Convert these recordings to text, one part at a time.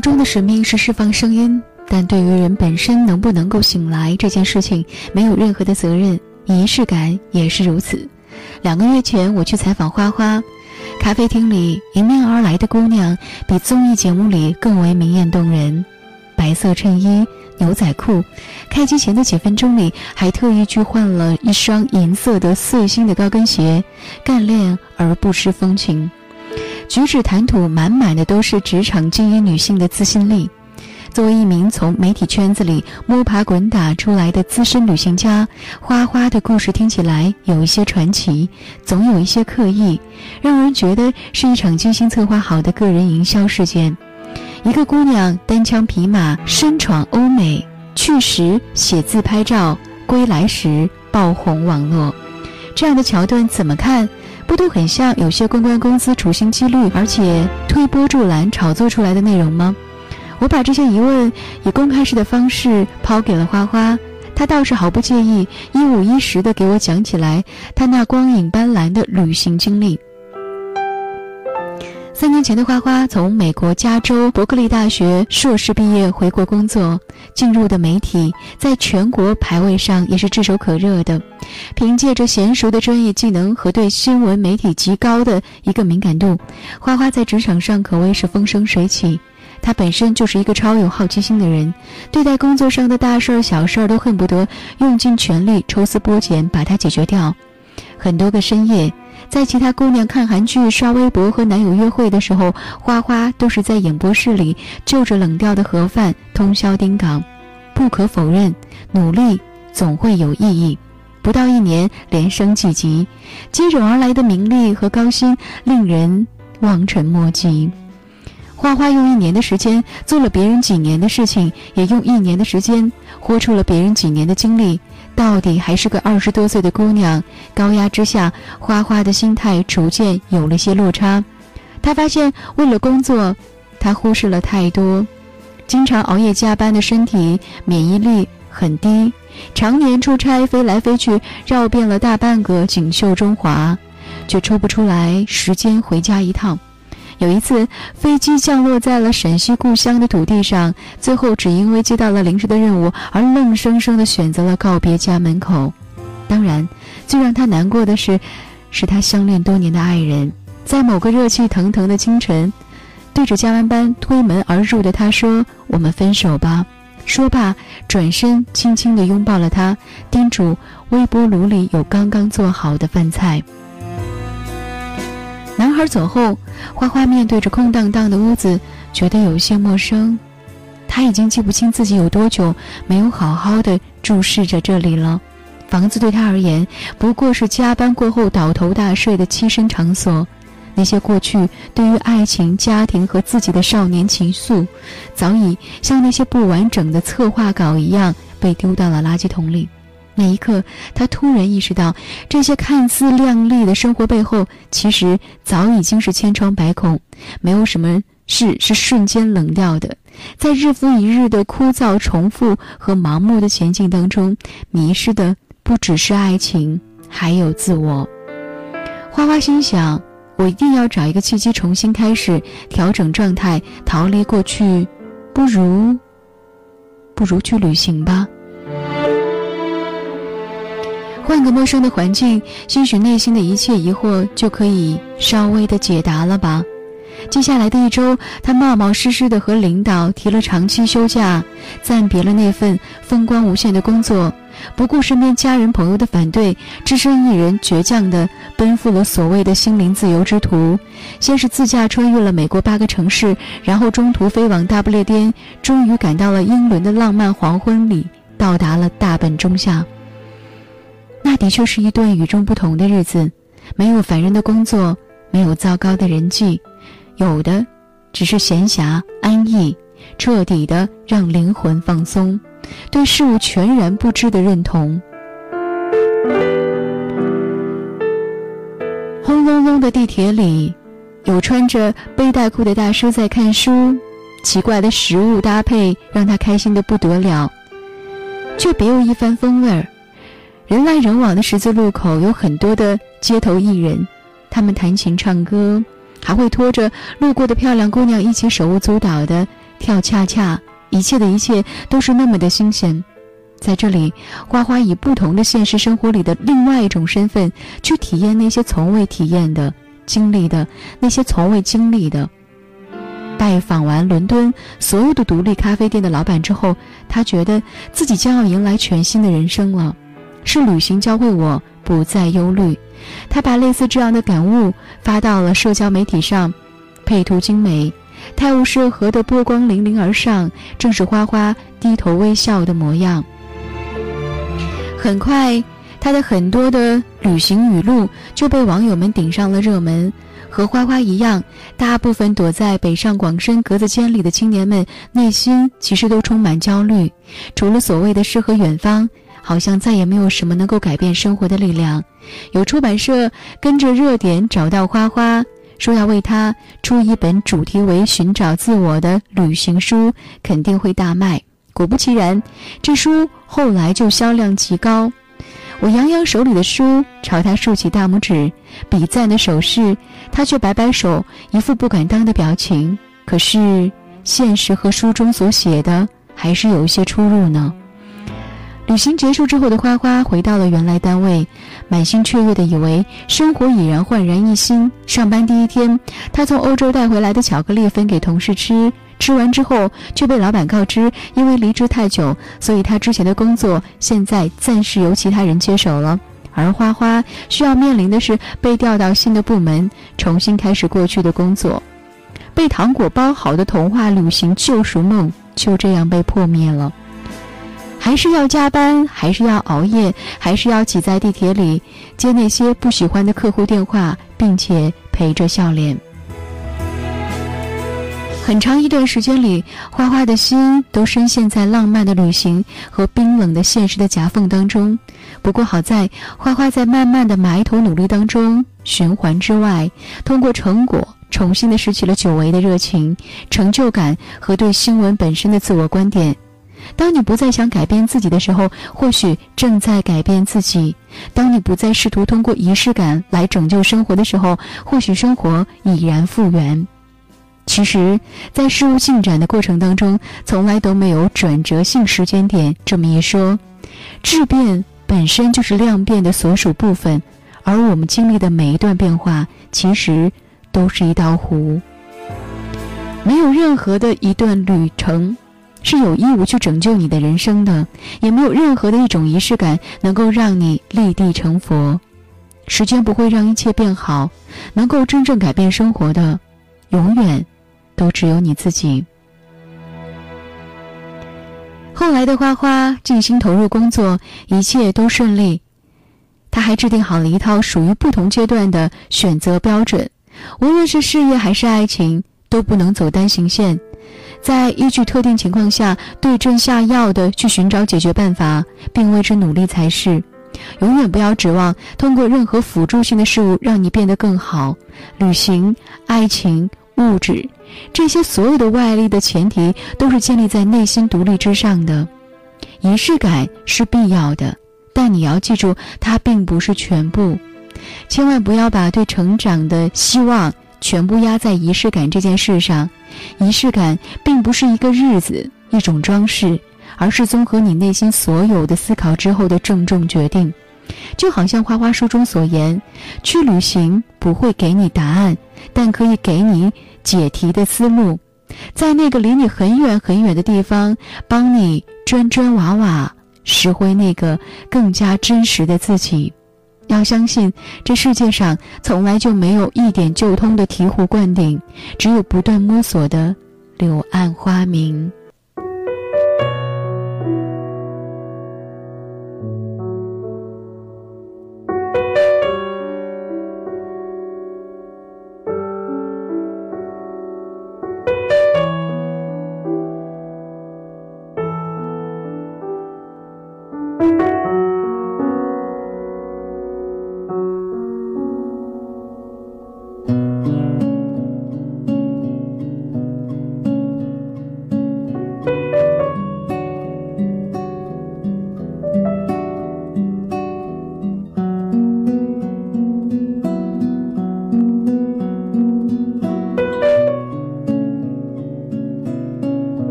闹钟的使命是释放声音，但对于人本身能不能够醒来这件事情，没有任何的责任。仪式感也是如此。两个月前，我去采访花花，咖啡厅里迎面而来的姑娘，比综艺节目里更为明艳动人。白色衬衣、牛仔裤，开机前的几分钟里，还特意去换了一双银色的碎星的高跟鞋，干练而不失风情。举止谈吐满满的都是职场精英女性的自信力。作为一名从媒体圈子里摸爬滚打出来的资深旅行家，花花的故事听起来有一些传奇，总有一些刻意，让人觉得是一场精心策划好的个人营销事件。一个姑娘单枪匹马身闯欧美，去时写字拍照，归来时爆红网络，这样的桥段怎么看？不都很像有些公关公司处心积虑，而且推波助澜炒作出来的内容吗？我把这些疑问以公开式的方式抛给了花花，她倒是毫不介意，一五一十的给我讲起来她那光影斑斓的旅行经历。三年前的花花从美国加州伯克利大学硕士毕业回国工作，进入的媒体在全国排位上也是炙手可热的。凭借着娴熟的专业技能和对新闻媒体极高的一个敏感度，花花在职场上可谓是风生水起。他本身就是一个超有好奇心的人，对待工作上的大事儿、小事儿都恨不得用尽全力抽丝剥茧把它解决掉。很多个深夜。在其他姑娘看韩剧、刷微博和男友约会的时候，花花都是在演播室里就着冷掉的盒饭通宵盯岗。不可否认，努力总会有意义。不到一年，连升几级，接踵而来的名利和高薪令人望尘莫及。花花用一年的时间做了别人几年的事情，也用一年的时间活出了别人几年的经历。到底还是个二十多岁的姑娘，高压之下，花花的心态逐渐有了些落差。她发现，为了工作，她忽视了太多。经常熬夜加班的身体免疫力很低，常年出差飞来飞去，绕遍了大半个锦绣中华，却抽不出来时间回家一趟。有一次，飞机降落在了陕西故乡的土地上，最后只因为接到了临时的任务而愣生生地选择了告别家门口。当然，最让他难过的是，是他相恋多年的爱人，在某个热气腾腾的清晨，对着加完班推门而入的他说：“我们分手吧。”说罢，转身轻轻地拥抱了他，叮嘱微波炉里有刚刚做好的饭菜。男孩走后，花花面对着空荡荡的屋子，觉得有些陌生。他已经记不清自己有多久没有好好的注视着这里了。房子对他而言，不过是加班过后倒头大睡的栖身场所。那些过去对于爱情、家庭和自己的少年情愫，早已像那些不完整的策划稿一样，被丢到了垃圾桶里。那一刻，他突然意识到，这些看似亮丽的生活背后，其实早已经是千疮百孔。没有什么事是瞬间冷掉的。在日复一日的枯燥重复和盲目的前进当中，迷失的不只是爱情，还有自我。花花心想：我一定要找一个契机，重新开始，调整状态，逃离过去。不如，不如去旅行吧。换个陌生的环境，兴许内心的一切疑惑就可以稍微的解答了吧。接下来的一周，他冒冒失失的和领导提了长期休假，暂别了那份风光无限的工作，不顾身边家人朋友的反对，只身一人倔强的奔赴了所谓的心灵自由之途。先是自驾穿越了美国八个城市，然后中途飞往大不列颠，终于赶到了英伦的浪漫黄昏里，到达了大本钟下。那的确是一段与众不同的日子，没有烦人的工作，没有糟糕的人际，有的只是闲暇安逸，彻底的让灵魂放松，对事物全然不知的认同。轰隆隆的地铁里，有穿着背带裤的大叔在看书，奇怪的食物搭配让他开心的不得了，却别有一番风味儿。人来人往的十字路口有很多的街头艺人，他们弹琴唱歌，还会拖着路过的漂亮姑娘一起手舞足蹈的跳恰恰，一切的一切都是那么的新鲜。在这里，花花以不同的现实生活里的另外一种身份，去体验那些从未体验的、经历的那些从未经历的。拜访完伦敦所有的独立咖啡店的老板之后，他觉得自己将要迎来全新的人生了。是旅行教会我不再忧虑。他把类似这样的感悟发到了社交媒体上，配图精美，泰晤士河的波光粼粼而上，正是花花低头微笑的模样。很快，他的很多的旅行语录就被网友们顶上了热门。和花花一样，大部分躲在北上广深格子间里的青年们，内心其实都充满焦虑。除了所谓的诗和远方，好像再也没有什么能够改变生活的力量。有出版社跟着热点找到花花，说要为他出一本主题为“寻找自我”的旅行书，肯定会大卖。果不其然，这书后来就销量极高。我扬扬手里的书，朝他竖起大拇指，比赞的手势，他却摆摆手，一副不敢当的表情。可是，现实和书中所写的还是有一些出入呢。旅行结束之后的花花回到了原来单位，满心雀跃的以为生活已然焕然一新。上班第一天，他从欧洲带回来的巧克力分给同事吃。吃完之后，却被老板告知，因为离职太久，所以他之前的工作现在暂时由其他人接手了。而花花需要面临的是被调到新的部门，重新开始过去的工作。被糖果包好的童话旅行救赎梦就这样被破灭了。还是要加班，还是要熬夜，还是要挤在地铁里接那些不喜欢的客户电话，并且陪着笑脸。很长一段时间里，花花的心都深陷在浪漫的旅行和冰冷的现实的夹缝当中。不过好在，花花在慢慢的埋头努力当中，循环之外，通过成果重新的拾起了久违的热情、成就感和对新闻本身的自我观点。当你不再想改变自己的时候，或许正在改变自己；当你不再试图通过仪式感来拯救生活的时候，或许生活已然复原。其实，在事物进展的过程当中，从来都没有转折性时间点这么一说。质变本身就是量变的所属部分，而我们经历的每一段变化，其实都是一道湖。没有任何的一段旅程是有义务去拯救你的人生的，也没有任何的一种仪式感能够让你立地成佛。时间不会让一切变好，能够真正改变生活的，永远。都只有你自己。后来的花花尽心投入工作，一切都顺利。他还制定好了一套属于不同阶段的选择标准，无论是事业还是爱情，都不能走单行线，在依据特定情况下对症下药的去寻找解决办法，并为之努力才是。永远不要指望通过任何辅助性的事物让你变得更好。旅行、爱情、物质。这些所有的外力的前提都是建立在内心独立之上的，仪式感是必要的，但你要记住，它并不是全部。千万不要把对成长的希望全部压在仪式感这件事上。仪式感并不是一个日子、一种装饰，而是综合你内心所有的思考之后的郑重决定。就好像花花书中所言，去旅行不会给你答案，但可以给你。解题的思路，在那个离你很远很远的地方，帮你砖砖瓦瓦拾回那个更加真实的自己。要相信，这世界上从来就没有一点就通的醍醐灌顶，只有不断摸索的柳暗花明。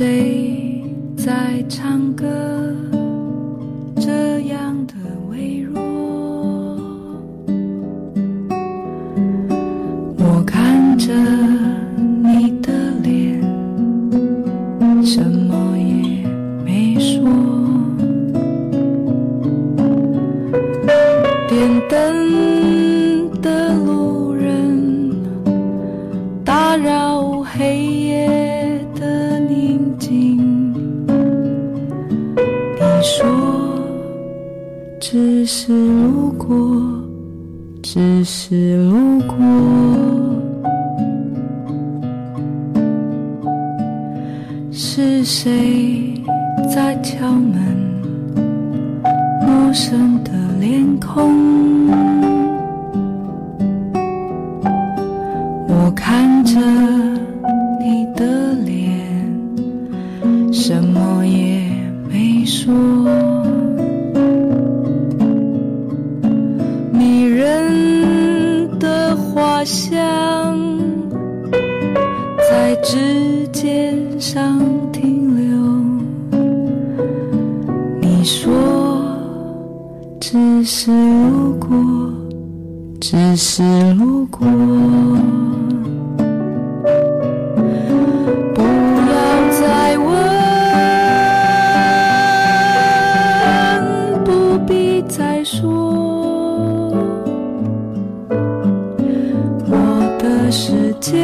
谁在唱歌？这样的微弱，我看着你的脸，什么也没说。点灯是路过，只是路过。是谁在敲门？陌生的脸孔，我看着指尖上停留。你说只是路过，只是路过。不要再问，不必再说。我的世界，